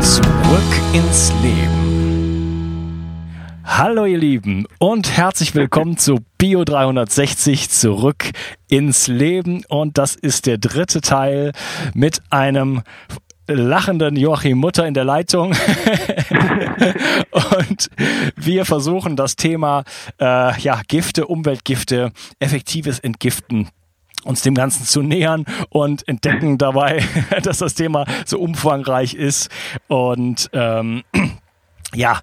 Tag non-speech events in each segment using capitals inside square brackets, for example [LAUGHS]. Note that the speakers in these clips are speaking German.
Zurück ins Leben. Hallo ihr Lieben und herzlich willkommen zu Bio 360 zurück ins Leben und das ist der dritte Teil mit einem lachenden Joachim Mutter in der Leitung. [LAUGHS] und wir versuchen das Thema äh, ja, Gifte, Umweltgifte, effektives Entgiften uns dem Ganzen zu nähern und entdecken dabei, [LAUGHS] dass das Thema so umfangreich ist. Und ähm, ja,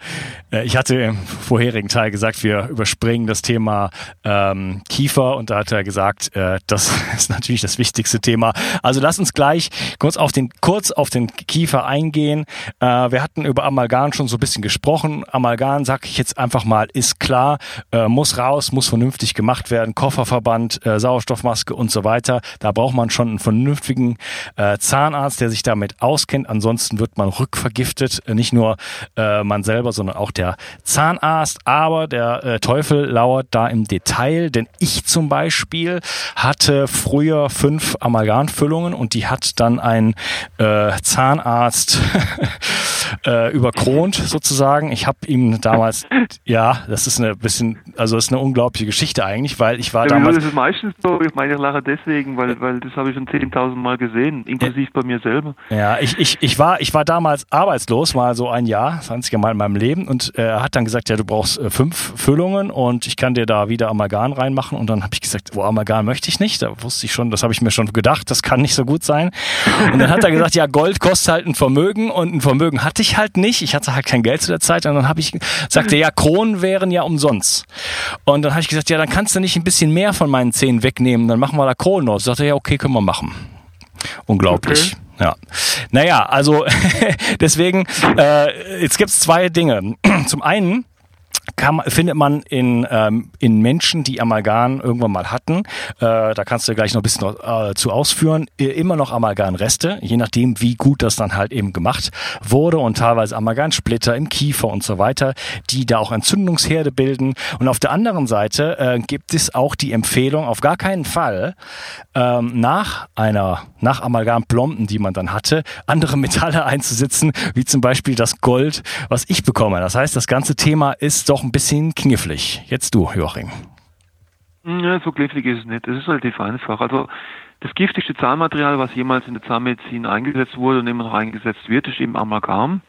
äh, ich hatte im vorherigen Teil gesagt, wir überspringen das Thema ähm, Kiefer und da hat er gesagt, äh, das [LAUGHS] ist natürlich das wichtigste Thema. Also lass uns gleich kurz auf den, kurz auf den Kiefer eingehen. Äh, wir hatten über Amalgam schon so ein bisschen gesprochen. Amalgam, sag ich jetzt einfach mal, ist klar, äh, muss raus, muss vernünftig gemacht werden. Kofferverband, äh, Sauerstoffmaske und so weiter. Da braucht man schon einen vernünftigen äh, Zahnarzt, der sich damit auskennt. Ansonsten wird man rückvergiftet. Äh, nicht nur äh, man selber, sondern auch der Zahnarzt. Aber der äh, Teufel lauert da im Detail, denn ich zum Beispiel hatte früher fünf Amalgamfüllungen und die hat dann ein äh, Zahnarzt [LAUGHS] äh, überkront sozusagen. Ich habe ihm damals, ja, das ist eine bisschen, also das ist eine unglaubliche Geschichte eigentlich, weil ich war ja, damals. Das ist meistens so, ich meine, ich lache deswegen, weil, weil das habe ich schon 10.000 Mal gesehen, inklusive bei mir selber. Ja, ich, ich, ich, war, ich war damals arbeitslos, mal so ein Jahr, 20 Mal in meinem Leben und er hat dann gesagt, ja, du brauchst äh, fünf Füllungen und ich kann dir da wieder Amalgam reinmachen und dann habe ich gesagt, wo Amalgam möchte ich nicht. Da wusste ich schon, das habe ich mir schon gedacht, das kann nicht so gut sein. Und dann hat er gesagt, ja, Gold kostet halt ein Vermögen und ein Vermögen hatte ich halt nicht. Ich hatte halt kein Geld zu der Zeit und dann habe ich sagte, ja, Kronen wären ja umsonst. Und dann habe ich gesagt, ja, dann kannst du nicht ein bisschen mehr von meinen Zähnen wegnehmen, dann machen wir da Kronen aus. Sagte er, ja, okay, können wir machen. Unglaublich. Okay. Ja. Naja, also [LAUGHS] deswegen, äh, jetzt gibt's zwei Dinge. [CLEARS THROAT] Zum einen kann, findet man in, ähm, in Menschen, die Amalgam irgendwann mal hatten, äh, da kannst du gleich noch ein bisschen noch, äh, zu ausführen, immer noch Amalgamreste, je nachdem, wie gut das dann halt eben gemacht wurde und teilweise Amalgamsplitter im Kiefer und so weiter, die da auch Entzündungsherde bilden. Und auf der anderen Seite äh, gibt es auch die Empfehlung, auf gar keinen Fall ähm, nach einer, nach Amalgamplomben, die man dann hatte, andere Metalle [LAUGHS] einzusetzen, wie zum Beispiel das Gold, was ich bekomme. Das heißt, das ganze Thema ist doch ein bisschen knifflig. Jetzt du, Joachim. Ja, so knifflig ist es nicht. Das ist relativ einfach. Also das giftigste Zahnmaterial, was jemals in der Zahnmedizin eingesetzt wurde und immer noch eingesetzt wird, ist eben Amalgam.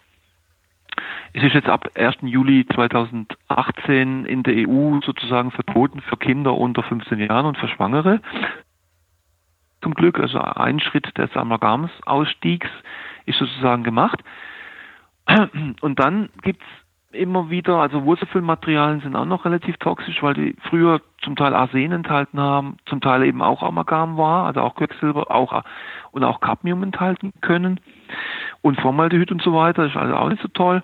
Es ist jetzt ab 1. Juli 2018 in der EU sozusagen verboten für Kinder unter 15 Jahren und für Schwangere. Zum Glück, also ein Schritt des Amalgamsausstiegs ist sozusagen gemacht. Und dann gibt es immer wieder, also Wurzelfüllmaterialien sind auch noch relativ toxisch, weil die früher zum Teil Arsen enthalten haben, zum Teil eben auch Amalgam war, also auch Quecksilber auch, und auch Cadmium enthalten können und Formaldehyd und so weiter, ist also auch nicht so toll.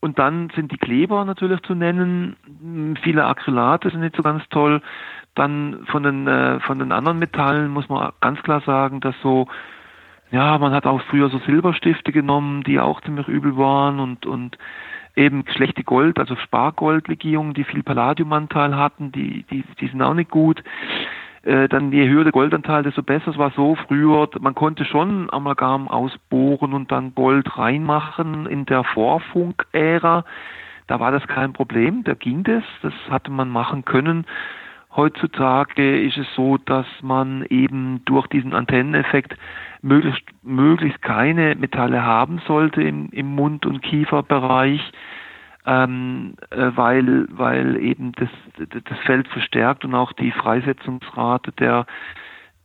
Und dann sind die Kleber natürlich zu nennen, viele Acrylate sind nicht so ganz toll. Dann von den, äh, von den anderen Metallen muss man ganz klar sagen, dass so ja, man hat auch früher so Silberstifte genommen, die auch ziemlich übel waren und, und eben schlechte Gold, also Spargoldlegierungen, die viel Palladiumanteil hatten, die, die, die sind auch nicht gut. Äh, dann je höher der Goldanteil, desto besser. Es war so früher, man konnte schon Amalgam ausbohren und dann Gold reinmachen in der Vorfunkära. Da war das kein Problem, da ging das, das hatte man machen können. Heutzutage ist es so, dass man eben durch diesen Antenneneffekt möglichst, möglichst keine Metalle haben sollte im, im Mund- und Kieferbereich, ähm, äh, weil, weil eben das, das Feld verstärkt und auch die Freisetzungsrate der,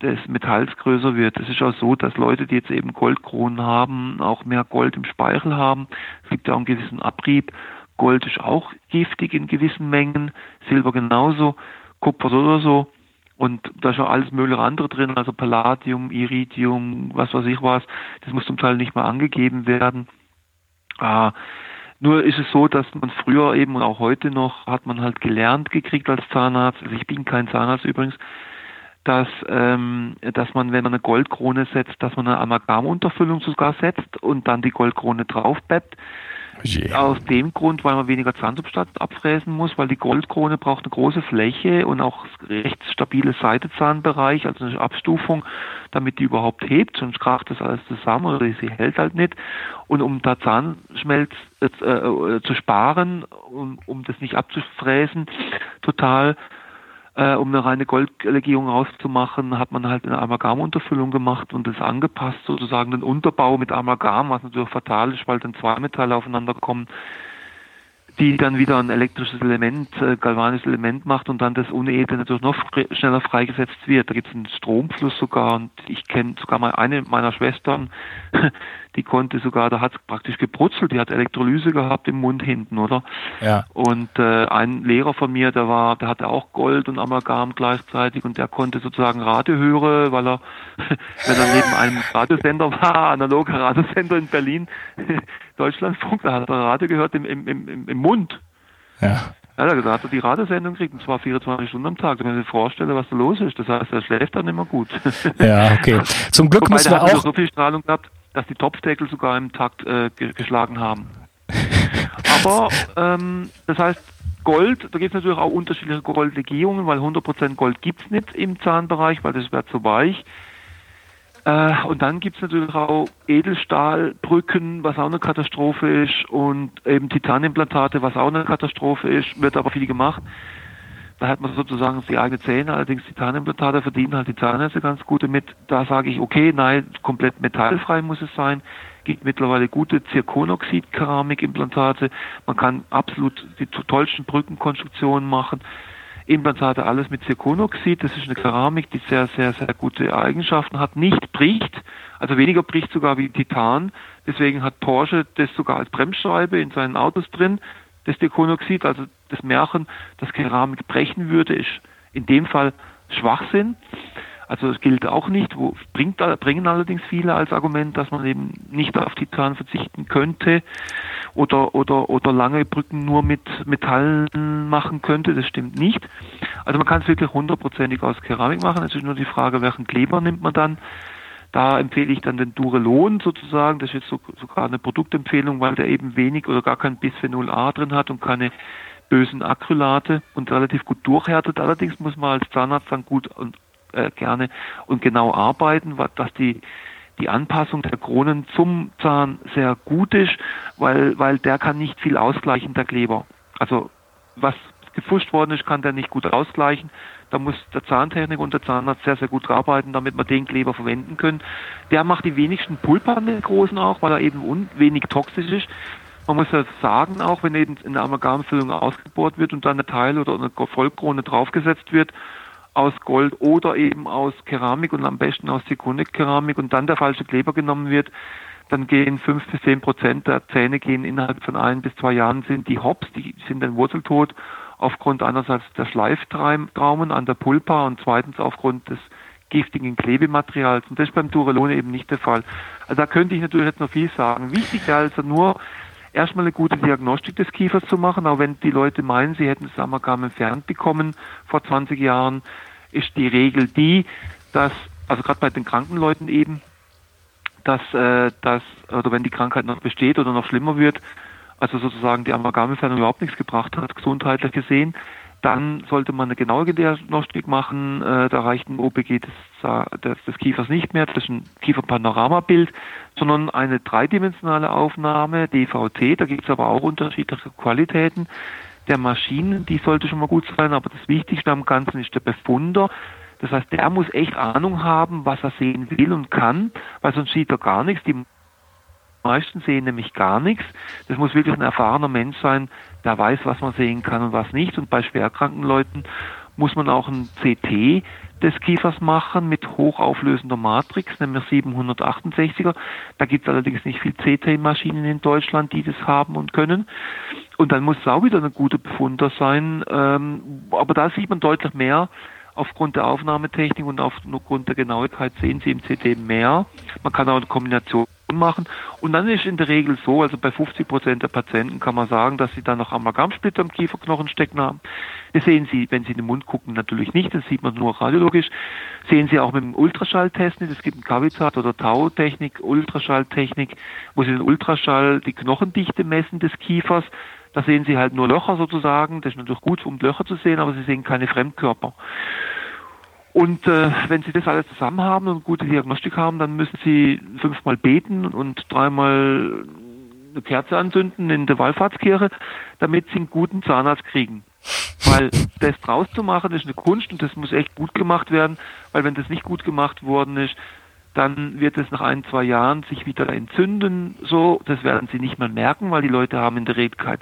des Metalls größer wird. Es ist auch so, dass Leute, die jetzt eben Goldkronen haben, auch mehr Gold im Speichel haben. Es gibt ja auch einen gewissen Abrieb. Gold ist auch giftig in gewissen Mengen, Silber genauso, Kupfer oder so. Und da ist auch alles mögliche andere drin, also Palladium, Iridium, was weiß ich was. Das muss zum Teil nicht mal angegeben werden. Äh, nur ist es so, dass man früher eben und auch heute noch hat man halt gelernt gekriegt als Zahnarzt, also ich bin kein Zahnarzt übrigens, dass, ähm, dass man, wenn man eine Goldkrone setzt, dass man eine Amalgamunterfüllung sogar setzt und dann die Goldkrone draufbeppt. Yeah. Aus dem Grund, weil man weniger Zahnsubstrat abfräsen muss, weil die Goldkrone braucht eine große Fläche und auch recht stabile Seitezahnbereich, also eine Abstufung, damit die überhaupt hebt, sonst kracht das alles zusammen oder sie hält halt nicht. Und um da Zahnschmelz äh, äh, zu sparen, um, um das nicht abzufräsen, total äh, um eine reine Goldlegierung rauszumachen, hat man halt eine Amalgamunterfüllung gemacht und das angepasst, sozusagen den Unterbau mit Amalgam, was natürlich fatal ist, weil dann zwei Metalle aufeinander kommen die dann wieder ein elektrisches Element, äh, galvanisches Element macht und dann das Unedle natürlich noch schneller freigesetzt wird. Da gibt es einen Stromfluss sogar und ich kenne sogar mal eine meiner Schwestern, [LAUGHS] die konnte sogar, da hat es praktisch gebrutzelt, die hat Elektrolyse gehabt im Mund hinten, oder? Ja. Und äh, ein Lehrer von mir, der war, der hatte auch Gold und Amalgam gleichzeitig und der konnte sozusagen Radio hören, weil er, [LAUGHS] wenn er neben einem Radiosender war, analoger Radiosender in Berlin, [LAUGHS] Deutschlandfunk, da hat er Radio gehört im, im, im, im Mund. Ja. Ja, da hat er die Radiosendung gekriegt, und zwar 24 Stunden am Tag. Da kann man sich vorstellen, was da los ist. Das heißt, er schläft dann immer gut. Ja, okay. [LAUGHS] Zum Glück Wobei, müssen wir auch... so viel Strahlung gehabt, dass die Topfdeckel sogar im Takt äh, geschlagen haben. [LAUGHS] Aber, ähm, das heißt, Gold, da gibt es natürlich auch unterschiedliche Goldlegierungen, weil 100% Gold gibt es nicht im Zahnbereich, weil das wäre zu weich. Äh, und dann gibt es natürlich auch Edelstahlbrücken, was auch eine Katastrophe ist, und eben Titanimplantate, was auch eine Katastrophe ist, wird aber viel gemacht. Da hat man sozusagen die eigene Zähne, allerdings Titanimplantate verdienen halt die Zahnärzte ganz gut damit. Da sage ich, okay, nein, komplett metallfrei muss es sein. Gibt mittlerweile gute Zirkonoxid-Keramikimplantate. Man kann absolut die tollsten Brückenkonstruktionen machen. Implantate alles mit Zirkonoxid. Das ist eine Keramik, die sehr, sehr, sehr gute Eigenschaften hat. Nicht bricht, also weniger bricht sogar wie Titan. Deswegen hat Porsche das sogar als Bremsscheibe in seinen Autos drin. Das Zirkonoxid, also das Märchen, dass Keramik brechen würde, ist in dem Fall Schwachsinn. Also es gilt auch nicht, wo, bringt, bringen allerdings viele als Argument, dass man eben nicht auf Titan verzichten könnte oder, oder, oder lange Brücken nur mit Metallen machen könnte. Das stimmt nicht. Also man kann es wirklich hundertprozentig aus Keramik machen. Es ist nur die Frage, welchen Kleber nimmt man dann. Da empfehle ich dann den Durelon sozusagen. Das ist jetzt so, sogar eine Produktempfehlung, weil der eben wenig oder gar kein Bisphenol A drin hat und keine bösen Acrylate und relativ gut durchhärtet. Allerdings muss man als Zahnarzt dann gut und äh, gerne und genau arbeiten, dass die die Anpassung der Kronen zum Zahn sehr gut ist, weil, weil der kann nicht viel ausgleichen, der Kleber. Also was gefuscht worden ist, kann der nicht gut ausgleichen. Da muss der Zahntechniker und der Zahnarzt sehr, sehr gut arbeiten, damit wir den Kleber verwenden können. Der macht die wenigsten Großen auch, weil er eben wenig toxisch ist. Man muss ja sagen, auch wenn eben in der Amalgamfüllung ausgebohrt wird und dann eine Teil oder eine Vollkrone draufgesetzt wird, aus Gold oder eben aus Keramik und am besten aus Zirkonik-Keramik und dann der falsche Kleber genommen wird, dann gehen fünf bis zehn Prozent der Zähne gehen innerhalb von ein bis zwei Jahren sind die Hops, die sind dann wurzeltot aufgrund einerseits der Schleiftraumen an der Pulpa und zweitens aufgrund des giftigen Klebematerials. Und das ist beim Durelone eben nicht der Fall. Also da könnte ich natürlich jetzt noch viel sagen. Wichtig wäre also nur, erstmal eine gute Diagnostik des Kiefers zu machen, auch wenn die Leute meinen, sie hätten das Amalgam entfernt bekommen vor 20 Jahren, ist die Regel die, dass, also gerade bei den kranken Leuten eben, dass, äh, dass, oder wenn die Krankheit noch besteht oder noch schlimmer wird, also sozusagen die Amalgamentfernung überhaupt nichts gebracht hat, gesundheitlich gesehen, dann sollte man eine genaue Diagnostik machen. Äh, da reicht ein OPG des, des, des Kiefers nicht mehr, das ist ein Kieferpanoramabild, sondern eine dreidimensionale Aufnahme, DVT. Da gibt es aber auch unterschiedliche Qualitäten der Maschinen. Die sollte schon mal gut sein, aber das Wichtigste am Ganzen ist der Befunder. Das heißt, der muss echt Ahnung haben, was er sehen will und kann, weil sonst sieht er gar nichts. Die meisten sehen nämlich gar nichts. Das muss wirklich ein erfahrener Mensch sein, der weiß, was man sehen kann und was nicht. Und bei schwerkranken Leuten muss man auch ein CT des Kiefers machen mit hochauflösender Matrix, nämlich 768er. Da gibt es allerdings nicht viel CT-Maschinen in Deutschland, die das haben und können. Und dann muss es auch wieder eine gute Befunder sein. Ähm, aber da sieht man deutlich mehr. Aufgrund der Aufnahmetechnik und aufgrund der Genauigkeit sehen Sie im CT mehr. Man kann auch eine Kombination machen. Und dann ist in der Regel so, also bei 50 Prozent der Patienten kann man sagen, dass sie dann noch Amalgamsplitter im Kieferknochen stecken haben. Das sehen Sie, wenn Sie in den Mund gucken, natürlich nicht. Das sieht man nur radiologisch. Sehen Sie auch mit dem Ultraschalltest nicht. Es gibt ein Kavizat oder Tau-Technik, Ultraschalltechnik, wo Sie den Ultraschall die Knochendichte messen des Kiefers. Da sehen Sie halt nur Löcher sozusagen. Das ist natürlich gut, um Löcher zu sehen, aber Sie sehen keine Fremdkörper. Und äh, wenn Sie das alles zusammen haben und gute Diagnostik haben, dann müssen Sie fünfmal beten und dreimal eine Kerze anzünden in der Wallfahrtskirche, damit Sie einen guten Zahnarzt kriegen. Weil das draus zu machen ist eine Kunst und das muss echt gut gemacht werden, weil wenn das nicht gut gemacht worden ist, dann wird es nach ein, zwei Jahren sich wieder entzünden. So, das werden Sie nicht mal merken, weil die Leute haben in der Regel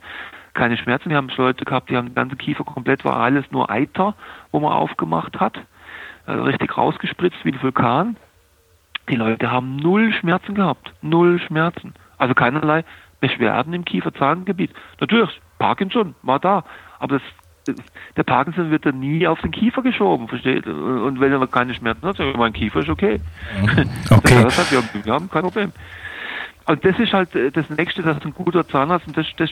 keine Schmerzen. Wir haben Leute gehabt, die haben den ganzen Kiefer komplett, war alles nur Eiter, wo man aufgemacht hat also richtig rausgespritzt wie ein Vulkan. Die Leute haben null Schmerzen gehabt. Null Schmerzen. Also keinerlei Beschwerden im Kieferzahngebiet. Natürlich, Parkinson war da. Aber das, der Parkinson wird dann nie auf den Kiefer geschoben, versteht? Und wenn er keine Schmerzen hat, sagt er, mein Kiefer ist okay. [LAUGHS] Okay. das heißt, wir, haben, kein Problem. Und das ist halt äh, das Nächste, dass ein guter Zahnarzt, und das, das,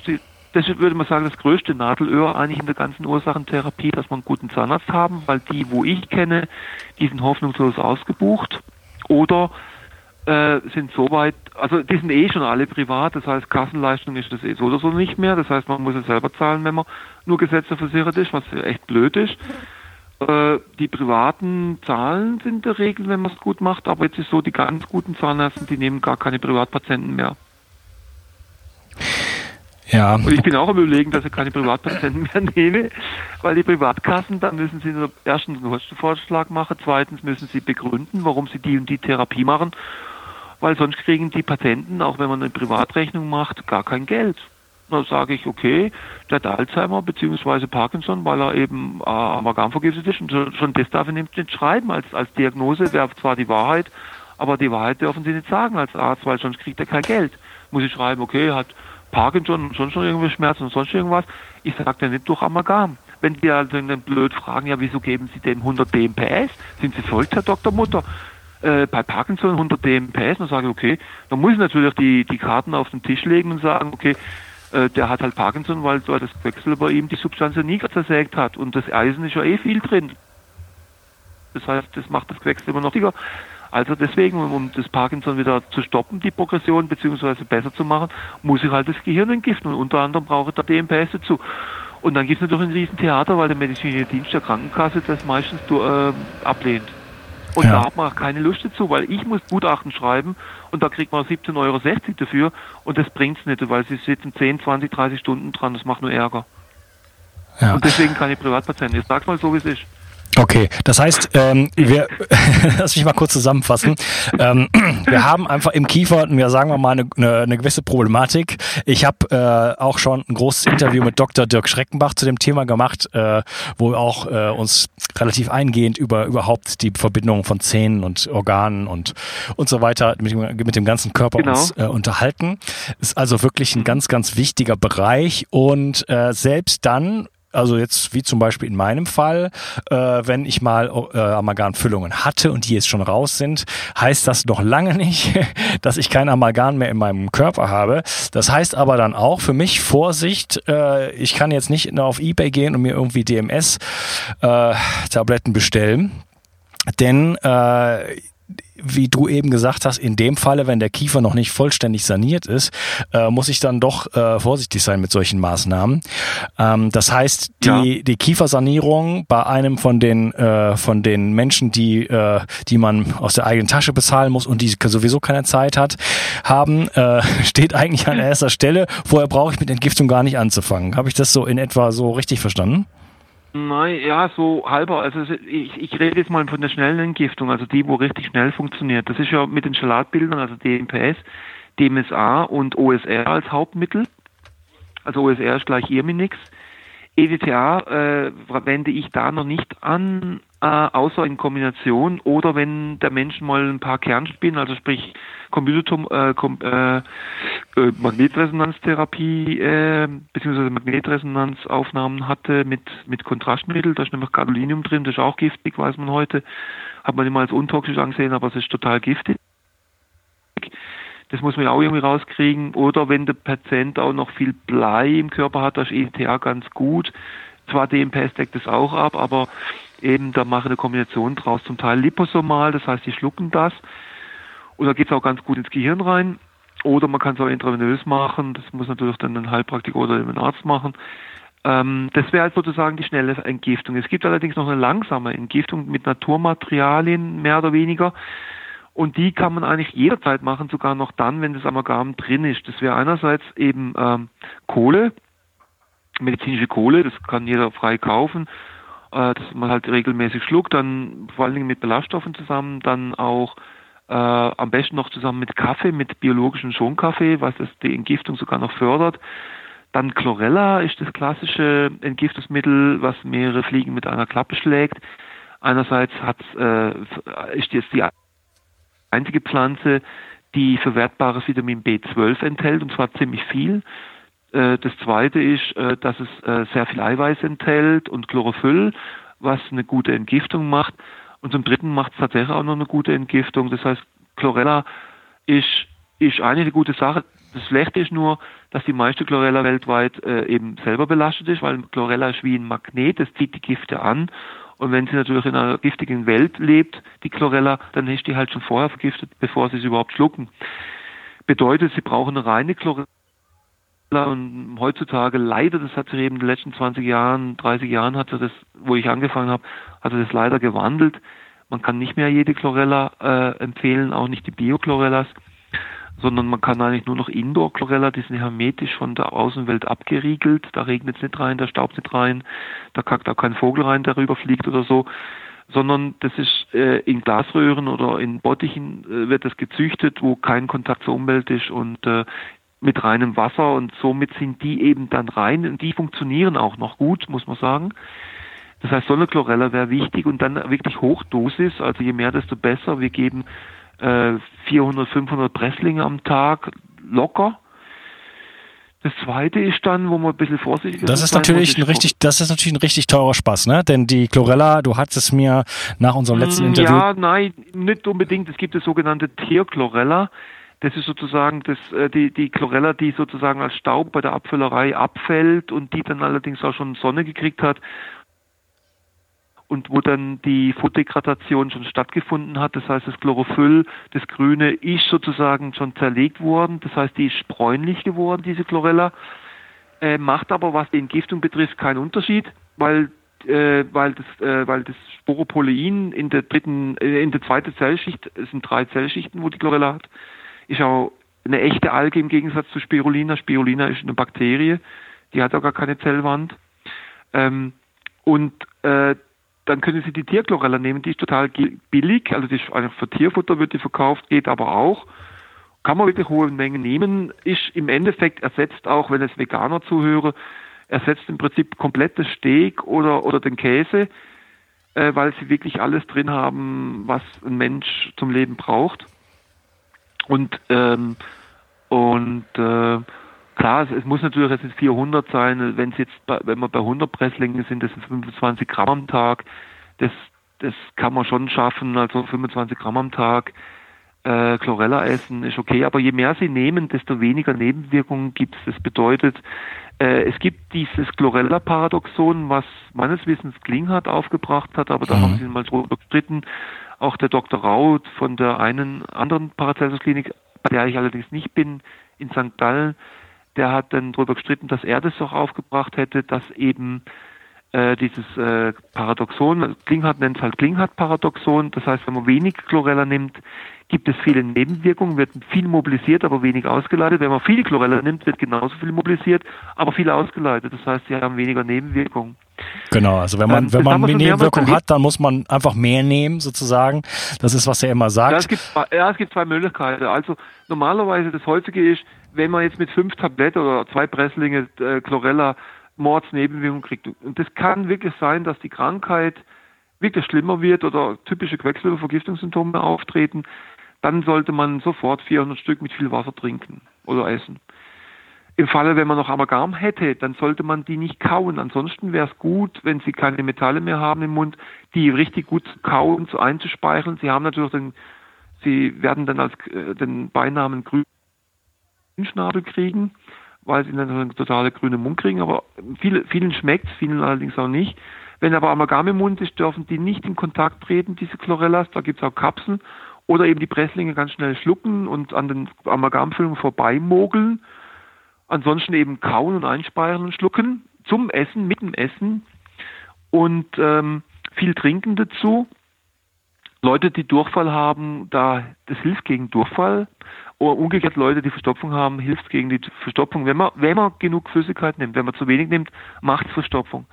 das würde man sagen, das größte Nadelöhr eigentlich in der ganzen Ursachentherapie, dass wir einen guten Zahnarzt haben, weil die, wo ich kenne, die sind hoffnungslos ausgebucht oder äh, sind soweit, also die sind eh schon alle privat, das heißt Kassenleistung ist das eh so oder so nicht mehr, das heißt man muss es selber zahlen, wenn man nur gesetzesversichert ist, was echt blöd ist. Äh, die privaten Zahlen sind in der Regel, wenn man es gut macht, aber jetzt ist so, die ganz guten Zahnärzte, die nehmen gar keine Privatpatienten mehr. Ja. Und ich bin auch am überlegen, dass ich keine Privatpatienten mehr [LAUGHS] nehme, weil die Privatkassen, dann müssen sie erstens einen Kostenvorschlag machen, zweitens müssen sie begründen, warum sie die und die Therapie machen, weil sonst kriegen die Patienten, auch wenn man eine Privatrechnung macht, gar kein Geld. Dann sage ich, okay, der hat Alzheimer bzw. Parkinson, weil er eben äh, Amalgam vergiftet ist und schon das darf er nicht schreiben als, als Diagnose, wäre zwar die Wahrheit, aber die Wahrheit dürfen sie nicht sagen als Arzt, weil sonst kriegt er kein Geld. Muss ich schreiben, okay, hat Parkinson und sonst noch irgendwelche Schmerzen und sonst irgendwas. Ich sage ja nicht durch Amalgam. Wenn die also dann blöd fragen, ja, wieso geben Sie dem 100 DMPS? Sind Sie verrückt, Herr Dr. Mutter? Äh, bei Parkinson 100 DMPS, dann sage ich, okay, dann muss ich natürlich die, die Karten auf den Tisch legen und sagen, okay, äh, der hat halt Parkinson, weil so das Quecksilber ihm die Substanz nie zersägt hat und das Eisen ist ja eh viel drin. Das heißt, das macht das Quecksilber noch dicker. Also deswegen, um das Parkinson wieder zu stoppen, die Progression, beziehungsweise besser zu machen, muss ich halt das Gehirn entgiften. Und unter anderem brauche ich da DMPS dazu. Und dann gibt es natürlich ein Riesentheater, weil der medizinische Dienst der Krankenkasse das meistens äh, ablehnt. Und ja. da hat man auch keine Lust dazu, weil ich muss Gutachten schreiben und da kriegt man 17,60 Euro dafür und das bringt es nicht, weil sie sitzen 10, 20, 30 Stunden dran, das macht nur Ärger. Ja. Und deswegen keine Privatpatienten. Ich sag's mal so, wie es ist. Okay, das heißt, ähm, wir, [LAUGHS] lass mich mal kurz zusammenfassen. Ähm, [CLEARS THROAT] wir haben einfach im Kiefer, ja, sagen wir mal, eine, eine, eine gewisse Problematik. Ich habe äh, auch schon ein großes Interview mit Dr. Dirk Schreckenbach zu dem Thema gemacht, äh, wo wir auch äh, uns relativ eingehend über überhaupt die Verbindung von Zähnen und Organen und und so weiter mit, mit dem ganzen Körper genau. uns äh, unterhalten. Ist also wirklich ein ganz, ganz wichtiger Bereich und äh, selbst dann also jetzt wie zum Beispiel in meinem Fall, äh, wenn ich mal äh, Amalgamfüllungen hatte und die jetzt schon raus sind, heißt das noch lange nicht, [LAUGHS] dass ich kein Amalgam mehr in meinem Körper habe. Das heißt aber dann auch für mich Vorsicht, äh, ich kann jetzt nicht auf Ebay gehen und mir irgendwie DMS-Tabletten äh, bestellen. Denn äh, wie du eben gesagt hast, in dem Falle, wenn der Kiefer noch nicht vollständig saniert ist, äh, muss ich dann doch äh, vorsichtig sein mit solchen Maßnahmen. Ähm, das heißt, die, ja. die Kiefersanierung bei einem von den äh, von den Menschen, die äh, die man aus der eigenen Tasche bezahlen muss und die sowieso keine Zeit hat, haben, äh, [LAUGHS] steht eigentlich an erster Stelle. Vorher brauche ich mit Entgiftung gar nicht anzufangen. Habe ich das so in etwa so richtig verstanden? Nein, ja, so halber. Also ich, ich rede jetzt mal von der schnellen Entgiftung, also die, wo richtig schnell funktioniert. Das ist ja mit den Salatbildern, also DMPS, DMSA und OSR als Hauptmittel. Also OSR ist gleich Irminix. EDTA äh, wende ich da noch nicht an, äh, außer in Kombination oder wenn der Mensch mal ein paar Kernspinnen, also sprich Computertom äh, kom äh, äh, Magnetresonanztherapie äh, bzw. Magnetresonanzaufnahmen hatte mit, mit Kontrastmittel, da ist nämlich Gadolinium drin, das ist auch giftig, weiß man heute. Hat man immer als untoxisch angesehen, aber es ist total giftig. Das muss man auch irgendwie rauskriegen. Oder wenn der Patient auch noch viel Blei im Körper hat, da ist ETA ganz gut. Zwar DMPS deckt das auch ab, aber eben da mache eine Kombination draus. Zum Teil liposomal, das heißt, die schlucken das. Und da geht es auch ganz gut ins Gehirn rein. Oder man kann es auch intravenös machen. Das muss natürlich dann ein Heilpraktiker oder ein Arzt machen. Ähm, das wäre halt sozusagen die schnelle Entgiftung. Es gibt allerdings noch eine langsame Entgiftung mit Naturmaterialien, mehr oder weniger. Und die kann man eigentlich jederzeit machen, sogar noch dann, wenn das Amalgam drin ist. Das wäre einerseits eben ähm, Kohle, medizinische Kohle, das kann jeder frei kaufen, äh, dass man halt regelmäßig schluckt, dann vor allen Dingen mit Ballaststoffen zusammen, dann auch äh, am besten noch zusammen mit Kaffee, mit biologischem Schonkaffee, was das die Entgiftung sogar noch fördert. Dann Chlorella ist das klassische Entgiftungsmittel, was mehrere Fliegen mit einer Klappe schlägt. Einerseits hat, äh, ist jetzt die einzige Pflanze, die verwertbares Vitamin B12 enthält, und zwar ziemlich viel. Äh, das zweite ist, äh, dass es äh, sehr viel Eiweiß enthält und Chlorophyll, was eine gute Entgiftung macht. Und zum dritten macht es tatsächlich auch noch eine gute Entgiftung. Das heißt, Chlorella ist, ist eine gute Sache. Das Schlechte ist nur, dass die meiste Chlorella weltweit eben selber belastet ist, weil Chlorella ist wie ein Magnet, das zieht die Gifte an. Und wenn sie natürlich in einer giftigen Welt lebt, die Chlorella, dann ist die halt schon vorher vergiftet, bevor sie es überhaupt schlucken. Bedeutet, sie brauchen eine reine Chlorella und heutzutage leider, das hat sich eben in den letzten 20 Jahren, 30 Jahren hat sich das, wo ich angefangen habe, hat sich das leider gewandelt. Man kann nicht mehr jede Chlorella äh, empfehlen, auch nicht die Bio-Chlorellas sondern man kann eigentlich nur noch Indoor-Chlorella, die sind hermetisch von der Außenwelt abgeriegelt, da regnet es nicht rein, da staubt nicht rein, da kackt auch kein Vogel rein, der rüberfliegt oder so, sondern das ist äh, in Glasröhren oder in Bottichen äh, wird das gezüchtet, wo kein Kontakt zur Umwelt ist und äh, mit reinem Wasser und somit sind die eben dann rein und die funktionieren auch noch gut, muss man sagen. Das heißt, Sonnechlorella wäre wichtig und dann wirklich Hochdosis, also je mehr, desto besser. Wir geben 400, äh, 500 Presslinge am Tag locker. Das zweite ist dann, wo man ein bisschen vorsichtig ist. Das ist natürlich ein richtig, das ist natürlich ein richtig teurer Spaß, ne? Denn die Chlorella, du hattest es mir nach unserem letzten mm, Interview. Ja, nein, nicht unbedingt. Es gibt das sogenannte Tierchlorella. Das ist sozusagen das, äh, die, die Chlorella, die sozusagen als Staub bei der Abfüllerei abfällt und die dann allerdings auch schon Sonne gekriegt hat und wo dann die Photodegradation schon stattgefunden hat. Das heißt, das Chlorophyll, das Grüne, ist sozusagen schon zerlegt worden. Das heißt, die ist bräunlich geworden, diese Chlorella. Äh, macht aber, was die Entgiftung betrifft, keinen Unterschied, weil äh, weil das äh, weil das Sporopolein in der dritten äh, in der zweiten Zellschicht es sind drei Zellschichten, wo die Chlorella hat, ist auch eine echte Alge im Gegensatz zu Spirulina. Spirulina ist eine Bakterie, die hat auch gar keine Zellwand. Ähm, und äh, dann können Sie die Tierchlorella nehmen, die ist total billig, also die ist einfach für Tierfutter wird die verkauft, geht aber auch. Kann man wirklich hohe Mengen nehmen, ist im Endeffekt ersetzt auch, wenn es Veganer zuhöre, ersetzt im Prinzip komplett das Steak oder, oder den Käse, äh, weil sie wirklich alles drin haben, was ein Mensch zum Leben braucht. Und, ähm, und äh, Klar, es, muss natürlich ist 400 sein. Wenn es jetzt, bei, wenn wir bei 100 Presslingen sind, das sind 25 Gramm am Tag. Das, das kann man schon schaffen. Also 25 Gramm am Tag äh, Chlorella essen ist okay. Aber je mehr Sie nehmen, desto weniger Nebenwirkungen gibt es. Das bedeutet, äh, es gibt dieses Chlorella-Paradoxon, was meines Wissens Klinghardt aufgebracht hat, aber da mhm. haben Sie mal drüber gestritten. Auch der Dr. Raut von der einen anderen Paracelsus-Klinik, bei der ich allerdings nicht bin, in St. Gallen, der hat dann darüber gestritten, dass er das doch aufgebracht hätte, dass eben äh, dieses äh, Paradoxon, Klinghardt nennt es halt Klinghardt-Paradoxon, das heißt, wenn man wenig Chlorella nimmt, gibt es viele Nebenwirkungen, wird viel mobilisiert, aber wenig ausgeleitet. Wenn man viel Chlorella nimmt, wird genauso viel mobilisiert, aber viel ausgeleitet. Das heißt, sie haben weniger Nebenwirkungen. Genau, also wenn man, ähm, wenn man eine Nebenwirkung hat, dann muss man einfach mehr nehmen, sozusagen. Das ist, was er immer sagt. Ja, es gibt, ja, es gibt zwei Möglichkeiten. Also normalerweise das häufige ist, wenn man jetzt mit fünf Tabletten oder zwei Presslinge äh, Chlorella Mordsnebenwirkungen kriegt. Und das kann wirklich sein, dass die Krankheit wirklich schlimmer wird oder typische Quecksilbervergiftungssymptome auftreten. Dann sollte man sofort 400 Stück mit viel Wasser trinken oder essen. Im Falle, wenn man noch Amalgam hätte, dann sollte man die nicht kauen. Ansonsten wäre es gut, wenn Sie keine Metalle mehr haben im Mund, die richtig gut zu kauen, zu einzuspeicheln. Sie haben natürlich den, Sie werden dann als äh, den Beinamen grün Schnabel kriegen, weil sie dann einen totale grüne Mund kriegen, aber viele, vielen schmeckt vielen allerdings auch nicht. Wenn aber Amalgam im Mund ist, dürfen die nicht in Kontakt treten, diese Chlorellas, da gibt es auch Kapseln, oder eben die Presslinge ganz schnell schlucken und an den Amalgamfüllungen vorbeimogeln. Ansonsten eben kauen und einspeichern und schlucken zum Essen, mit dem Essen und ähm, viel trinken dazu. Leute, die Durchfall haben, da das hilft gegen Durchfall. Oder umgekehrt Leute, die Verstopfung haben, hilft gegen die Verstopfung. Wenn man, wenn man genug Flüssigkeit nimmt, wenn man zu wenig nimmt, macht es Verstopfung.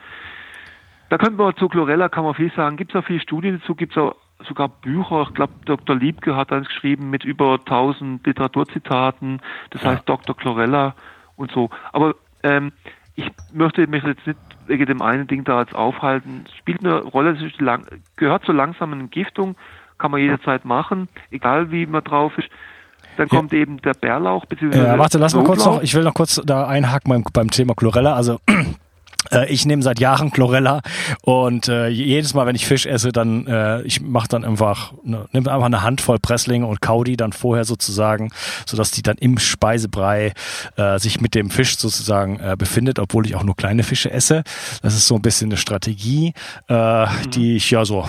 Da könnte man zu Chlorella, kann man viel sagen, gibt es auch viele Studien dazu, gibt es auch sogar Bücher, ich glaube Dr. Liebke hat eins geschrieben mit über 1000 Literaturzitaten, das ja. heißt Dr. Chlorella und so. Aber ähm, ich möchte mich jetzt nicht wegen dem einen Ding da jetzt aufhalten. Es spielt eine Rolle, lang, gehört zur langsamen Entgiftung, kann man jederzeit machen, egal wie man drauf ist. Dann kommt ja. eben der Bärlauch, beziehungsweise. Ja, warte, lass mal kurz noch, ich will noch kurz da einhaken beim, beim Thema Chlorella. Also äh, [CLEARS THROAT] ich nehme seit Jahren Chlorella und äh, jedes Mal, wenn ich Fisch esse, dann äh, ich mache dann einfach ne, nimm einfach eine Handvoll Presslinge und kau die dann vorher sozusagen, so dass die dann im Speisebrei äh, sich mit dem Fisch sozusagen äh, befindet, obwohl ich auch nur kleine Fische esse. Das ist so ein bisschen eine Strategie, äh, mhm. die ich ja so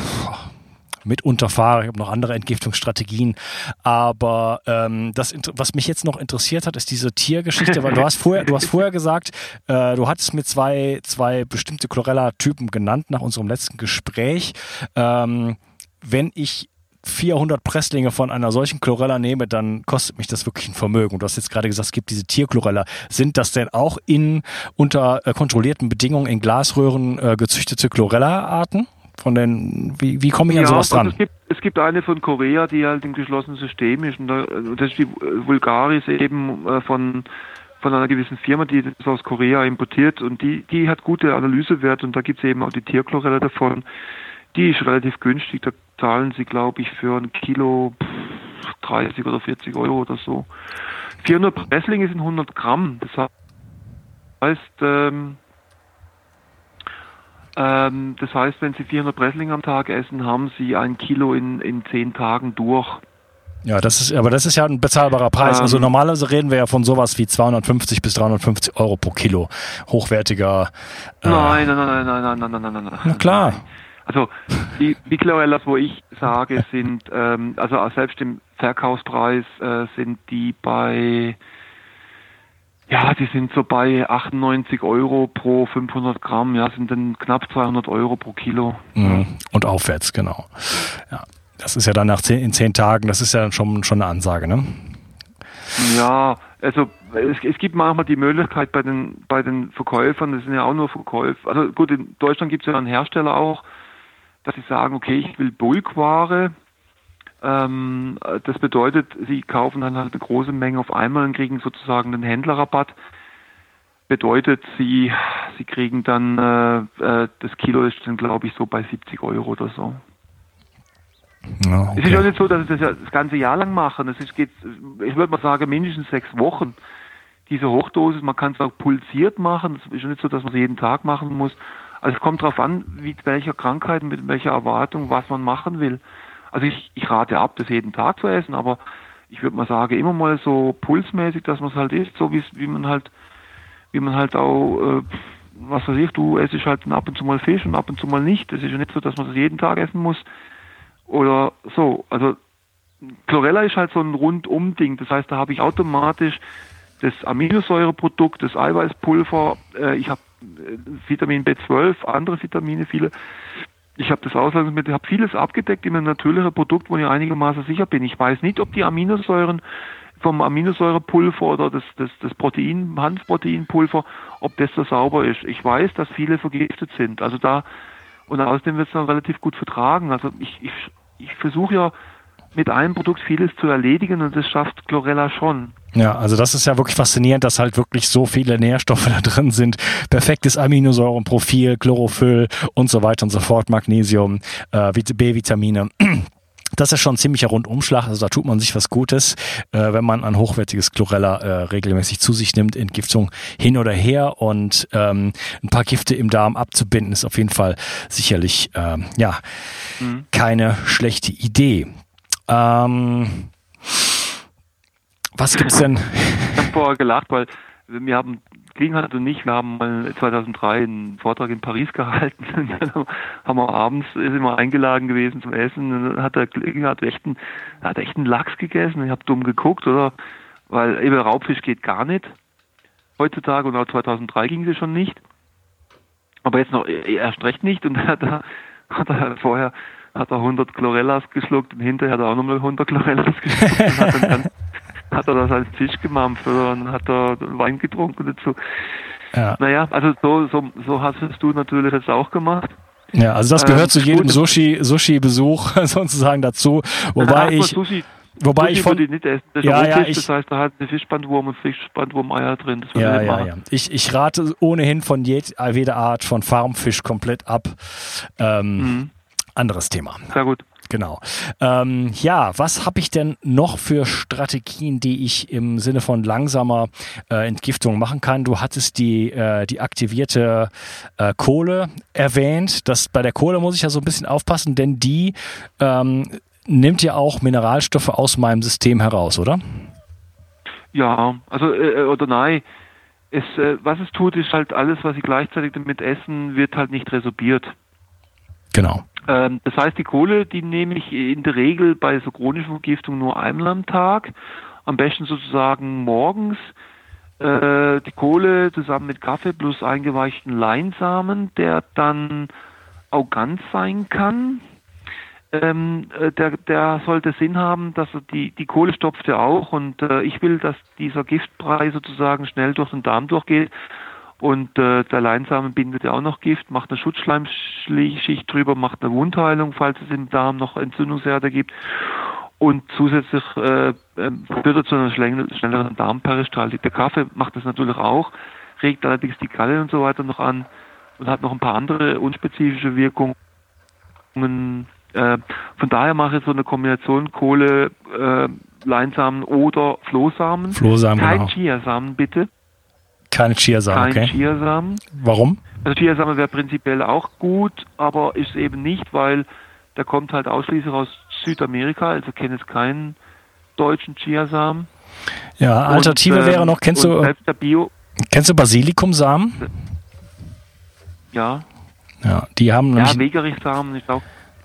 mitunter fahre. Ich habe noch andere Entgiftungsstrategien. Aber ähm, das, was mich jetzt noch interessiert hat, ist diese Tiergeschichte, weil du hast vorher, du hast vorher gesagt, äh, du hattest mir zwei, zwei bestimmte Chlorella-Typen genannt nach unserem letzten Gespräch. Ähm, wenn ich 400 Presslinge von einer solchen Chlorella nehme, dann kostet mich das wirklich ein Vermögen. Du hast jetzt gerade gesagt, es gibt diese Tierchlorella. Sind das denn auch in unter äh, kontrollierten Bedingungen in Glasröhren äh, gezüchtete Chlorella-Arten? Von den, wie, wie komme ich an sowas dran? Es gibt, es gibt eine von Korea, die halt im geschlossenen System ist. Und da, das ist die Vulgaris eben äh, von, von einer gewissen Firma, die das aus Korea importiert. Und die, die hat gute Analysewerte und da gibt es eben auch die Tierchlorelle davon. Die ist relativ günstig. Da zahlen sie, glaube ich, für ein Kilo 30 oder 40 Euro oder so. 400 Presslinge sind 100 Gramm. Das heißt, ähm, ähm, das heißt, wenn Sie 400 Presslinge am Tag essen, haben Sie ein Kilo in, in zehn Tagen durch. Ja, das ist, aber das ist ja ein bezahlbarer Preis. Also ähm, also normalerweise reden wir ja von sowas wie 250 bis 350 Euro pro Kilo. Hochwertiger. Äh, nein, nein, nein, nein, nein, nein, nein, nein, nein, nein. Na klar. Also die Biclorellas, wo ich sage, [LAUGHS] sind, ähm, also selbst im Verkaufspreis äh, sind die bei ja, die sind so bei 98 Euro pro 500 Gramm, ja, sind dann knapp 200 Euro pro Kilo. Mhm. Und aufwärts, genau. Ja, das ist ja dann nach zehn, in zehn Tagen, das ist ja schon, schon eine Ansage, ne? Ja, also es, es, gibt manchmal die Möglichkeit bei den, bei den Verkäufern, das sind ja auch nur Verkäufer, also gut, in Deutschland gibt es ja einen Hersteller auch, dass sie sagen, okay, ich will Bulkware, ähm, das bedeutet, sie kaufen dann halt eine große Menge auf einmal und kriegen sozusagen den Händlerrabatt. Bedeutet, sie, sie kriegen dann, äh, äh das Kilo ist dann glaube ich so bei 70 Euro oder so. Ja, okay. Es ist ja nicht so, dass sie das das ganze Jahr lang machen. Es ist, geht, ich würde mal sagen, mindestens sechs Wochen. Diese Hochdosis, man kann es auch pulsiert machen. Es ist ja nicht so, dass man es jeden Tag machen muss. Also es kommt darauf an, mit welcher Krankheit, mit welcher Erwartung, was man machen will. Also ich, ich rate ab, das jeden Tag zu essen, aber ich würde mal sagen, immer mal so pulsmäßig, dass man es halt isst, so wie man halt, wie man halt auch, äh, was weiß ich, du essst halt ab und zu mal Fisch und ab und zu mal nicht. Das ist ja nicht so, dass man das jeden Tag essen muss. Oder so. Also Chlorella ist halt so ein Rundum-Ding. Das heißt, da habe ich automatisch das Aminosäureprodukt, das Eiweißpulver, äh, ich habe äh, Vitamin B12, andere Vitamine, viele ich habe das Auslandsmittel, habe vieles abgedeckt in einem natürlichen Produkt, wo ich einigermaßen sicher bin. Ich weiß nicht, ob die Aminosäuren vom Aminosäurepulver oder das, das, das Protein, Hanfproteinpulver, ob das so sauber ist. Ich weiß, dass viele vergiftet sind. Also da, und außerdem wird es dann relativ gut vertragen. Also ich, ich, ich versuche ja mit einem Produkt vieles zu erledigen und das schafft Chlorella schon. Ja, also das ist ja wirklich faszinierend, dass halt wirklich so viele Nährstoffe [LAUGHS] da drin sind. Perfektes Aminosäurenprofil, Chlorophyll und so weiter und so fort, Magnesium, äh, B-Vitamine. [CLEARS THROAT] Das ist schon ein ziemlicher Rundumschlag, also da tut man sich was Gutes, äh, wenn man ein hochwertiges Chlorella äh, regelmäßig zu sich nimmt, Entgiftung hin oder her und ähm, ein paar Gifte im Darm abzubinden, ist auf jeden Fall sicherlich äh, ja mhm. keine schlechte Idee. Ähm, Was gibt's denn? Ich habe vorher gelacht, weil wir haben, Klinghardt und ich, wir haben mal 2003 einen Vortrag in Paris [LAUGHS] gehalten. Und dann haben wir abends, ist immer eingeladen gewesen zum Essen. Und dann hat der Klinghardt echt einen, hat echt einen Lachs gegessen. Ich habe dumm geguckt, oder? Weil eben Raubfisch geht gar nicht. Heutzutage und auch 2003 ging sie schon nicht. Aber jetzt noch erst recht nicht. Und [LAUGHS] da hat er, hat er vorher hat er 100 Chlorellas geschluckt und hinterher hat er auch nochmal 100 Chlorellas [LAUGHS] geschluckt und hat dann hat er das als Fisch gemampft oder dann hat er Wein getrunken dazu. Ja. Naja, also so, so, so hast du natürlich jetzt auch gemacht. Ja, also das gehört ähm, zu jedem Sushi, Sushi-Besuch [LAUGHS] sozusagen dazu. Wobei ich. Sushi, Wobei Sushi ich von ich nicht essen. Das ja, ja, ich, das heißt, da hat eine Fischbandwurm und Fischbandwurm-Eier drin. Das ja, ja, ja. Ich, ich rate ohnehin von jeder Art von Farmfisch komplett ab. Ähm, mhm. Anderes Thema. Sehr gut. Genau. Ähm, ja, was habe ich denn noch für Strategien, die ich im Sinne von langsamer äh, Entgiftung machen kann? Du hattest die, äh, die aktivierte äh, Kohle erwähnt. Das, bei der Kohle muss ich ja so ein bisschen aufpassen, denn die ähm, nimmt ja auch Mineralstoffe aus meinem System heraus, oder? Ja, also äh, oder nein. Es, äh, was es tut, ist halt alles, was ich gleichzeitig damit essen, wird halt nicht resorbiert. Genau. Ähm, das heißt, die Kohle, die nehme ich in der Regel bei so chronischen Vergiftungen nur einmal am Tag. Am besten sozusagen morgens. Äh, die Kohle zusammen mit Kaffee plus eingeweichten Leinsamen, der dann auch ganz sein kann. Ähm, äh, der, der sollte Sinn haben, dass die, die Kohle stopft er auch und äh, ich will, dass dieser Giftbrei sozusagen schnell durch den Darm durchgeht und äh, der Leinsamen bindet ja auch noch Gift, macht eine Schutzschleimschicht drüber, macht eine Wundheilung, falls es im Darm noch Entzündungsherde gibt. Und zusätzlich äh, ähm, führt er zu einer schnelleren Darmperistaltik. Der Kaffee macht das natürlich auch, regt allerdings die Galle und so weiter noch an und hat noch ein paar andere unspezifische Wirkungen. Äh, von daher mache ich so eine Kombination Kohle, äh, Leinsamen oder Flohsamen. Flohsamen, Kein genau. Chiasamen bitte. Keine Chiasamen, Kein okay. Chiasamen. Warum? Also Chiasamen wäre prinzipiell auch gut, aber ist eben nicht, weil der kommt halt ausschließlich aus Südamerika, also kenne jetzt keinen deutschen Chiasamen. Ja, Alternative und, wäre noch, kennst du Bio Kennst du Basilikumsamen? Ja. Ja, die haben Ja, Wegerichsamen ist auch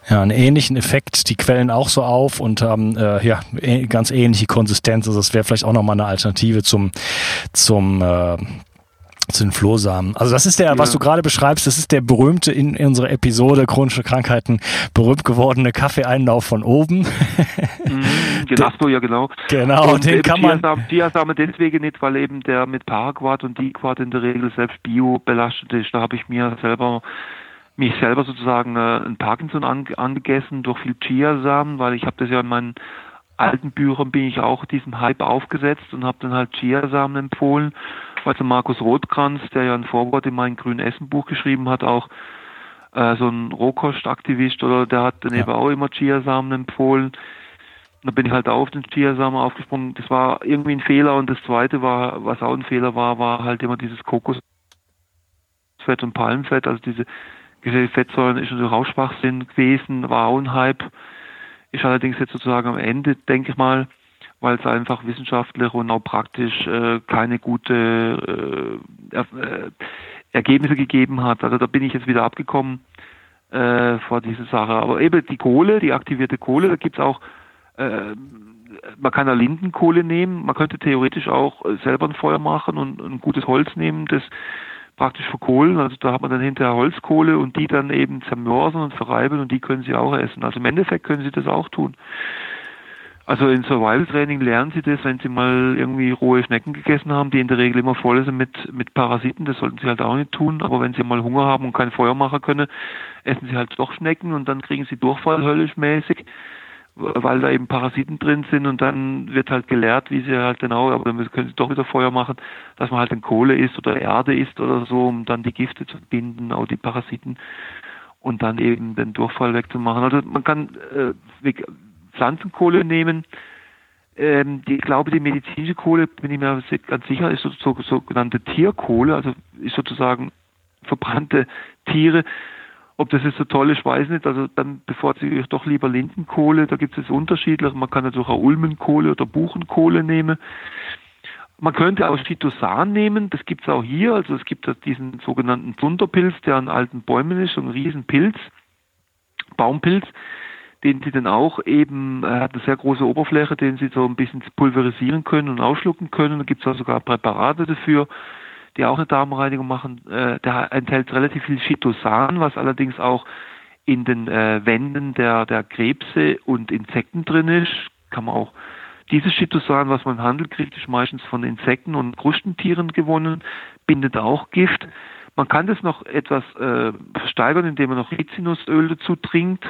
ja, einen ähnlichen Effekt. Die quellen auch so auf und haben äh, ja eh, ganz ähnliche Konsistenz. Also das wäre vielleicht auch nochmal eine Alternative zum zum äh, zu den Flohsamen. Also das ist der, ja. was du gerade beschreibst, das ist der berühmte in, in unserer Episode chronische Krankheiten berühmt gewordene Kaffeeeinlauf von oben. [LAUGHS] Mhm, Gelaspo, ja genau. Genau, und den kann man... Chiasamen deswegen nicht, weil eben der mit Paraquat und Diquat in der Regel selbst bio belastet ist. Da habe ich mir selber mich selber sozusagen äh, ein Parkinson an, angegessen durch viel Chiasamen, weil ich habe das ja in meinen alten Büchern bin ich auch diesem Hype aufgesetzt und habe dann halt Chiasamen empfohlen, weil so Markus Rotkranz, der ja ein Vorwort in mein Grün Essen Buch geschrieben hat, auch äh, so ein Rohkostaktivist oder der hat dann ja. eben auch immer Chiasamen empfohlen. Da bin ich halt auch auf den Chiasamen aufgesprungen. Das war irgendwie ein Fehler und das zweite war, was auch ein Fehler war, war halt immer dieses Kokosfett und Palmfett, also diese Fettsäuren ist natürlich auch Schwachsinn gewesen, war auch ein Hype, ist allerdings jetzt sozusagen am Ende, denke ich mal, weil es einfach wissenschaftlich und auch praktisch äh, keine gute äh, äh, Ergebnisse gegeben hat. Also da bin ich jetzt wieder abgekommen äh, vor dieser Sache. Aber eben die Kohle, die aktivierte Kohle, da gibt's auch, äh, man kann da Lindenkohle nehmen, man könnte theoretisch auch selber ein Feuer machen und ein gutes Holz nehmen, das praktisch verkohlen. Also da hat man dann hinterher Holzkohle und die dann eben zermörsen und verreiben und die können sie auch essen. Also im Endeffekt können sie das auch tun. Also in Survival Training lernen sie das, wenn sie mal irgendwie rohe Schnecken gegessen haben, die in der Regel immer voll sind mit, mit Parasiten, das sollten sie halt auch nicht tun. Aber wenn sie mal Hunger haben und kein Feuer machen können, essen sie halt doch Schnecken und dann kriegen sie Durchfall höllisch mäßig weil da eben Parasiten drin sind und dann wird halt gelehrt, wie sie halt genau, aber dann können sie doch wieder Feuer machen, dass man halt in Kohle isst oder Erde isst oder so, um dann die Gifte zu binden, auch die Parasiten und dann eben den Durchfall wegzumachen. Also man kann äh, Pflanzenkohle nehmen. Ähm, die, ich glaube, die medizinische Kohle, bin ich mir ganz sicher, ist so, so, sogenannte Tierkohle, also ist sozusagen verbrannte Tiere Ob das jetzt so toll ist, weiß ich nicht. Also dann bevorzuge ich doch lieber Lindenkohle. Da gibt es unterschiedlich. Man kann natürlich auch Ulmenkohle oder Buchenkohle nehmen. Man könnte auch Chitosan nehmen, das gibt es auch hier. Also es gibt diesen sogenannten Zunderpilz, der an alten Bäumen ist, so ein Riesenpilz, Baumpilz, den Sie dann auch eben, er hat eine sehr große Oberfläche, den Sie so ein bisschen pulverisieren können und ausschlucken können. Da gibt es auch sogar Präparate dafür die auch eine Darmreinigung machen. Äh, der enthält relativ viel Chitosan, was allerdings auch in den äh, Wänden der, der Krebse und Insekten drin ist. Kann man auch dieses Chitosan, was man im Handel kriegt, ist meistens von Insekten und Krustentieren gewonnen, bindet auch Gift. Man kann das noch etwas äh, versteigern, indem man noch Rizinusöl dazu trinkt,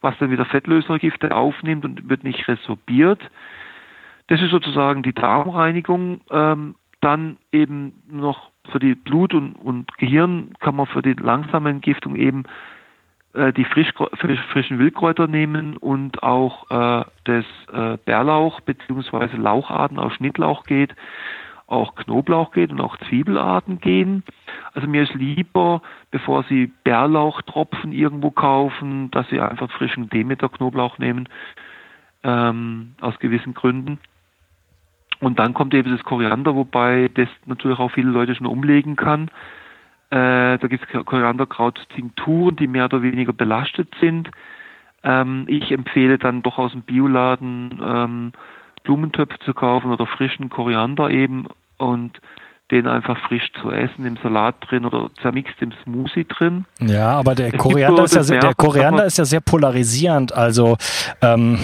was dann wieder Fettlösergifte aufnimmt und wird nicht resorbiert. Das ist sozusagen die Darmreinigung. Ähm, dann eben noch für die Blut- und, und Gehirn kann man für die langsame Entgiftung eben äh, die frisch, frisch, frischen Wildkräuter nehmen und auch äh, das äh, Bärlauch bzw. Laucharten aus Schnittlauch geht, auch Knoblauch geht und auch Zwiebelarten gehen. Also mir ist lieber, bevor Sie Bärlauchtropfen irgendwo kaufen, dass Sie einfach frischen Demeter-Knoblauch nehmen, ähm, aus gewissen Gründen. Und dann kommt eben das Koriander, wobei das natürlich auch viele Leute schon umlegen kann. Äh, da gibt es Korianderkraut-Tinkturen, die mehr oder weniger belastet sind. Ähm, ich empfehle dann doch aus dem Bioladen ähm, Blumentöpfe zu kaufen oder frischen Koriander eben und den einfach frisch zu essen, im Salat drin oder zermixt im Smoothie drin. Ja, aber der Koriander, ist ja, sehr, der Koriander ist ja sehr polarisierend. Also ähm,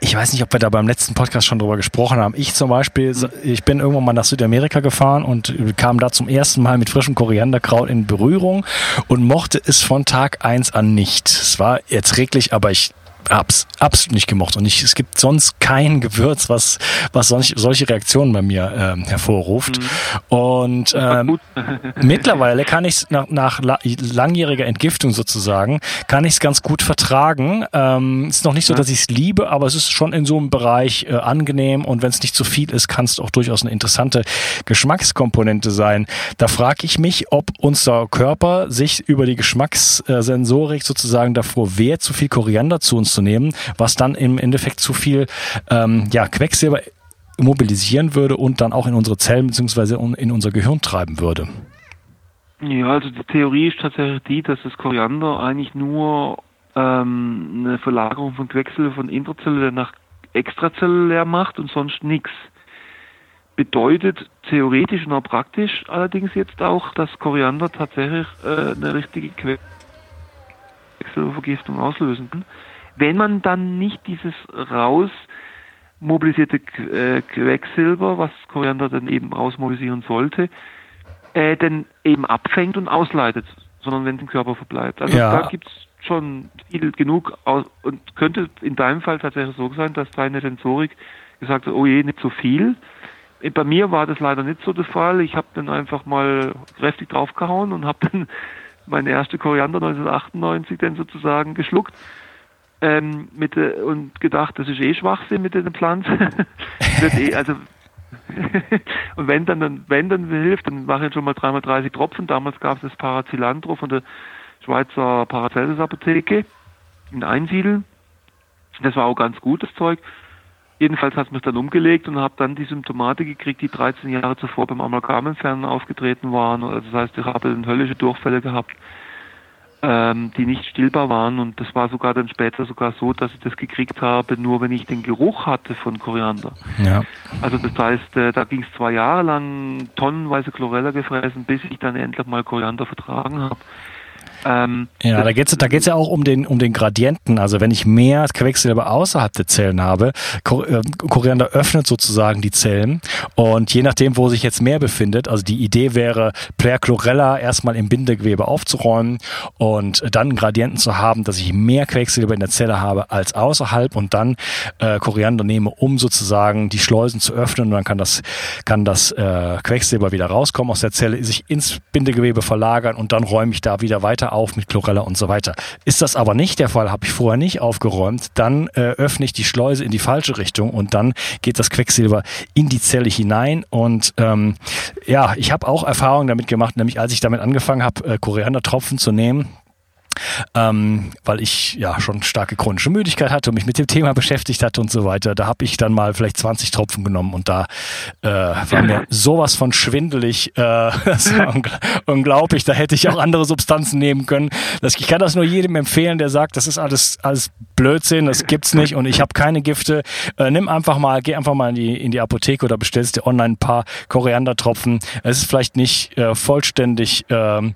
ich weiß nicht, ob wir da beim letzten Podcast schon drüber gesprochen haben. Ich zum Beispiel, ich bin irgendwann mal nach Südamerika gefahren und kam da zum ersten Mal mit frischem Korianderkraut in Berührung und mochte es von Tag eins an nicht. Es war erträglich, aber ich hab's absolut nicht gemocht. Und ich, es gibt sonst kein Gewürz, was, was solch, solche Reaktionen bei mir ähm, hervorruft. Mhm. Und ähm, [LAUGHS] [LAUGHS] mittlerweile kann ich nach, nach langjähriger Entgiftung sozusagen, kann ich es ganz gut vertragen. Ähm, ist noch nicht so, dass ich es liebe, aber es ist schon in so einem Bereich äh, angenehm und wenn es nicht zu viel ist, kann es auch durchaus eine interessante Geschmackskomponente sein. Da frage ich mich, ob unser Körper sich über die Geschmackssensorik sozusagen davor wehrt, zu viel Koriander zu uns zu nehmen, was dann im Endeffekt zu viel ähm, ja, Quecksilber mobilisieren würde und dann auch in unsere Zellen bzw. in unser Gehirn treiben würde. Ja, also die Theorie ist tatsächlich die, dass das Koriander eigentlich nur ähm, eine Verlagerung von Quecksilber von intrazellulär nach extrazellulär macht und sonst nichts. Bedeutet theoretisch und auch praktisch allerdings jetzt auch, dass Koriander tatsächlich äh, eine richtige Quecksilbervergiftung auslösen kann wenn man dann nicht dieses raus mobilisierte äh, Quecksilber, was Koriander dann eben rausmobilisieren sollte, äh, dann eben abfängt und ausleitet, sondern wenn es im Körper verbleibt. Also ja. da gibt es schon viel genug aus, und könnte in deinem Fall tatsächlich so sein, dass deine Sensorik gesagt hat, oh je, nicht so viel. Äh, bei mir war das leider nicht so der Fall. Ich habe dann einfach mal kräftig draufgehauen und habe dann [LAUGHS] meine erste Koriander 1998 dann sozusagen geschluckt ähm, mit, und gedacht, das ist eh Schwachsinn mit den Pflanzen. [LAUGHS] eh, also [LAUGHS] und wenn dann, wenn dann hilft, dann mache ich schon mal 3x30 Tropfen. Damals gab es das Paracilantro von der Schweizer Paracelsus Apotheke in Einsiedeln. Das war auch ganz gutes Zeug. Jedenfalls hat es mich dann umgelegt und habe dann die Symptomate gekriegt, die 13 Jahre zuvor beim Amalgamentfernen aufgetreten waren. Also das heißt, ich habe dann höllische Durchfälle gehabt ähm, die nicht stillbar waren. Und das war sogar dann später sogar so, dass ich das gekriegt habe, nur wenn ich den Geruch hatte von Koriander. Ja. Also das heißt, äh, da ging es zwei Jahre lang tonnenweise Chlorella gefressen, bis ich dann endlich mal Koriander vertragen habe. Ähm, ja, da geht's da geht's ja auch um den, um den Gradienten. Also wenn ich mehr Quecksilber außerhalb der Zellen habe, äh, Koriander öffnet sozusagen die Zellen. Und je nachdem, wo sich jetzt mehr befindet, also die Idee wäre, Chlorella erstmal im Bindegewebe aufzuräumen und dann einen Gradienten zu haben, dass ich mehr Quecksilber in der Zelle habe als außerhalb. Und dann äh, Koriander nehme, um sozusagen die Schleusen zu öffnen. Und dann kann das, kann das äh, Quecksilber wieder rauskommen aus der Zelle, sich ins Bindegewebe verlagern. Und dann räume ich da wieder weiter auf mit Chlorella und so weiter. Ist das aber nicht der Fall, habe ich vorher nicht aufgeräumt, dann äh, öffne ich die Schleuse in die falsche Richtung und dann geht das Quecksilber in die Zelle hinein. Und ähm, ja, ich habe auch Erfahrungen damit gemacht, nämlich als ich damit angefangen habe, äh, Koriandertropfen zu nehmen, ähm, weil ich ja schon starke chronische Müdigkeit hatte und mich mit dem Thema beschäftigt hatte und so weiter. Da habe ich dann mal vielleicht 20 Tropfen genommen und da äh, war mir sowas von schwindelig. Äh, [LAUGHS] das war ungl unglaublich. Da hätte ich auch andere Substanzen nehmen können. Das, ich kann das nur jedem empfehlen, der sagt, das ist alles alles Blödsinn, das gibt's nicht und ich habe keine Gifte. Äh, nimm einfach mal, geh einfach mal in die in die Apotheke oder bestellst dir online ein paar Koriandertropfen. Es ist vielleicht nicht äh, vollständig äh,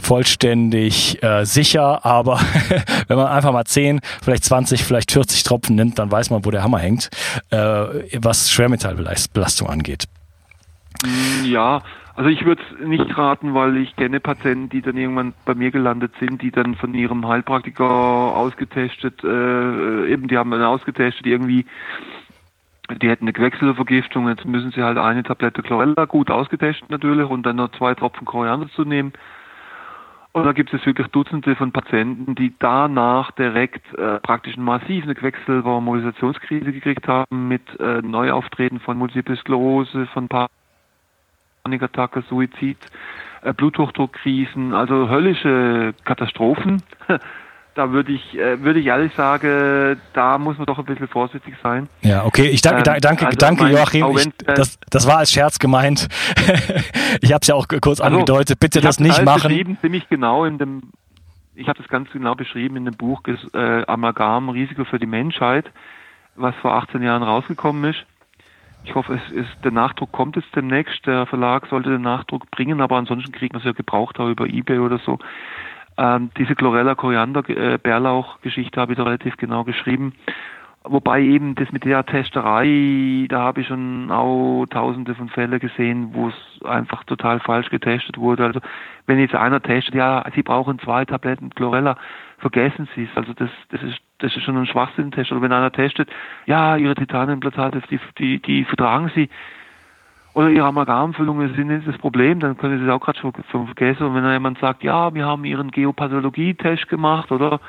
vollständig äh, sicher, aber [LAUGHS] wenn man einfach mal 10, vielleicht 20, vielleicht 40 Tropfen nimmt, dann weiß man, wo der Hammer hängt, äh, was Schwermetallbelastung angeht. Ja, also ich würde es nicht raten, weil ich kenne Patienten, die dann irgendwann bei mir gelandet sind, die dann von ihrem Heilpraktiker ausgetestet, äh, eben die haben dann ausgetestet irgendwie, die hätten eine Quecksilbervergiftung, jetzt müssen sie halt eine Tablette Chlorella, gut ausgetestet natürlich, und dann noch zwei Tropfen Koriander zu nehmen. Und da gibt es wirklich Dutzende von Patienten, die danach direkt äh, praktisch massiv eine Quecksilber-Mobilisationskrise gekriegt haben mit äh, Neuauftreten von Multiple Sklerose, von Panikattacke, Suizid, äh, Bluthochdruckkrisen, also höllische Katastrophen. [LAUGHS] da würde ich, äh, würde ich ehrlich sagen, da muss man doch ein bisschen vorsichtig sein. Ja, okay. Ich danke, ähm, danke, also danke, mein, Joachim. Ich, das, das war als Scherz gemeint. [LAUGHS] ich habe es ja auch kurz also, angedeutet. Bitte das nicht machen. Beschrieben, ziemlich genau in dem, ich habe das ganz genau beschrieben in dem Buch äh, Amalgam, Risiko für die Menschheit, was vor 18 Jahren rausgekommen ist. Ich hoffe, es ist, der Nachdruck kommt jetzt demnächst. Der Verlag sollte den Nachdruck bringen, aber ansonsten kriegt man es ja gebraucht auch über Ebay oder so. Ähm, diese Chlorella Koriander äh, Bärlauch Geschichte habe ich da relativ genau geschrieben. Wobei eben das mit der Testerei, da habe ich schon auch tausende von Fällen gesehen, wo es einfach total falsch getestet wurde. Also wenn jetzt einer testet, ja, Sie brauchen zwei Tabletten Chlorella, vergessen Sie es. Also das, das ist, das ist schon ein Schwachsinn-Test. Oder wenn einer testet, ja, Ihre Titaniumplantate, die, die, die vertragen Sie, oder ihre Amalgamfüllungen sind nicht das Problem, dann können Sie es auch gerade schon, vergessen. Und wenn jemand sagt, ja, wir haben Ihren Geopathologie-Test gemacht oder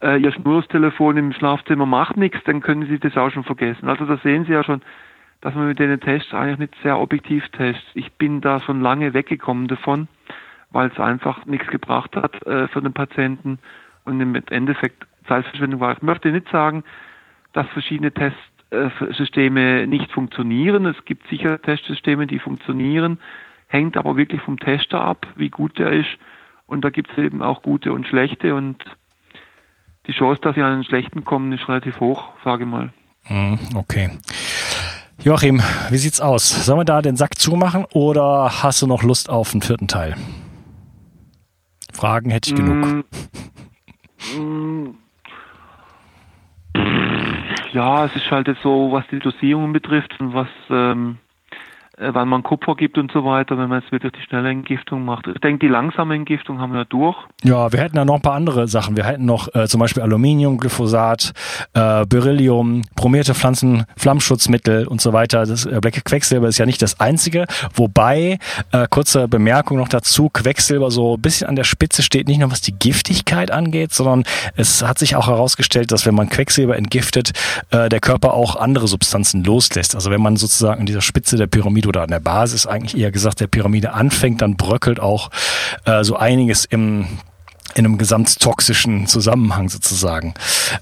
äh, Ihr Schnurrstelefon im Schlafzimmer macht nichts, dann können Sie das auch schon vergessen. Also da sehen Sie ja schon, dass man mit den Tests eigentlich nicht sehr objektiv testet. Ich bin da schon lange weggekommen davon, weil es einfach nichts gebracht hat äh, für den Patienten und im Endeffekt Zeitverschwendung war. Ich möchte nicht sagen, dass verschiedene Tests äh, nicht funktionieren. Es gibt sicher Testsysteme, die funktionieren, hängt aber wirklich vom Tester ab, wie gut der ist. Und da gibt es eben auch gute und schlechte und die Chance, dass sie an einen schlechten kommen, ist relativ hoch, sage ich mal. Hm, okay. Joachim, wie sieht's aus? Sollen wir da den Sack zumachen oder hast du noch Lust auf einen vierten Teil? Fragen hätte ich genug. Mm, mm, ja, es ist halt jetzt so, was die Dosierungen betrifft und was ähm, äh, wann man Kupfer gibt und so weiter, wenn man jetzt wirklich die schnelle Entgiftung macht. Ich denke, die langsame Entgiftung haben wir durch. Ja, wir hätten ja noch ein paar andere Sachen. Wir hätten noch äh, zum Beispiel Aluminium, Glyphosat, äh, Beryllium, bromierte Pflanzen, Flammschutzmittel und so weiter. Das äh, Black Quecksilber ist ja nicht das einzige. Wobei, äh, kurze Bemerkung noch dazu, Quecksilber so ein bisschen an der Spitze steht, nicht nur was die Giftigkeit angeht, sondern es hat sich auch herausgestellt, dass wenn man Quecksilber entgiftet, äh, der Körper auch andere Substanzen loslässt. Also wenn man sozusagen an dieser Spitze der Pyramide Pyramide oder an der Basis eigentlich eher gesagt der Pyramide anfängt, dann bröckelt auch äh, so einiges im in einem gesamttoxischen Zusammenhang sozusagen.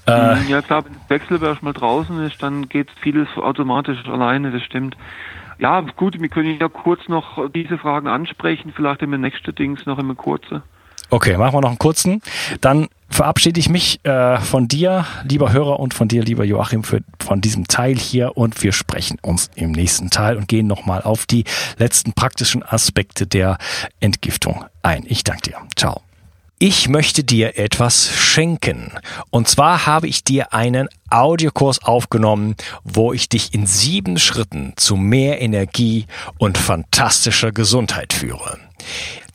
Äh, ja klar, wenn das Wechselwerk mal draußen ist, dann geht vieles automatisch alleine, das stimmt. Ja, gut, wir können ja kurz noch diese Fragen ansprechen, vielleicht im nächsten Dings noch immer kurze. Okay, machen wir noch einen kurzen. Dann verabschiede ich mich äh, von dir, lieber Hörer, und von dir, lieber Joachim, für, von diesem Teil hier. Und wir sprechen uns im nächsten Teil und gehen nochmal auf die letzten praktischen Aspekte der Entgiftung ein. Ich danke dir. Ciao. Ich möchte dir etwas schenken. Und zwar habe ich dir einen Audiokurs aufgenommen, wo ich dich in sieben Schritten zu mehr Energie und fantastischer Gesundheit führe.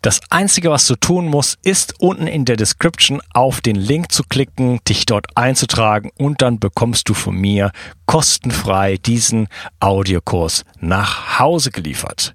Das Einzige, was du tun musst, ist unten in der Description auf den Link zu klicken, dich dort einzutragen und dann bekommst du von mir kostenfrei diesen Audiokurs nach Hause geliefert.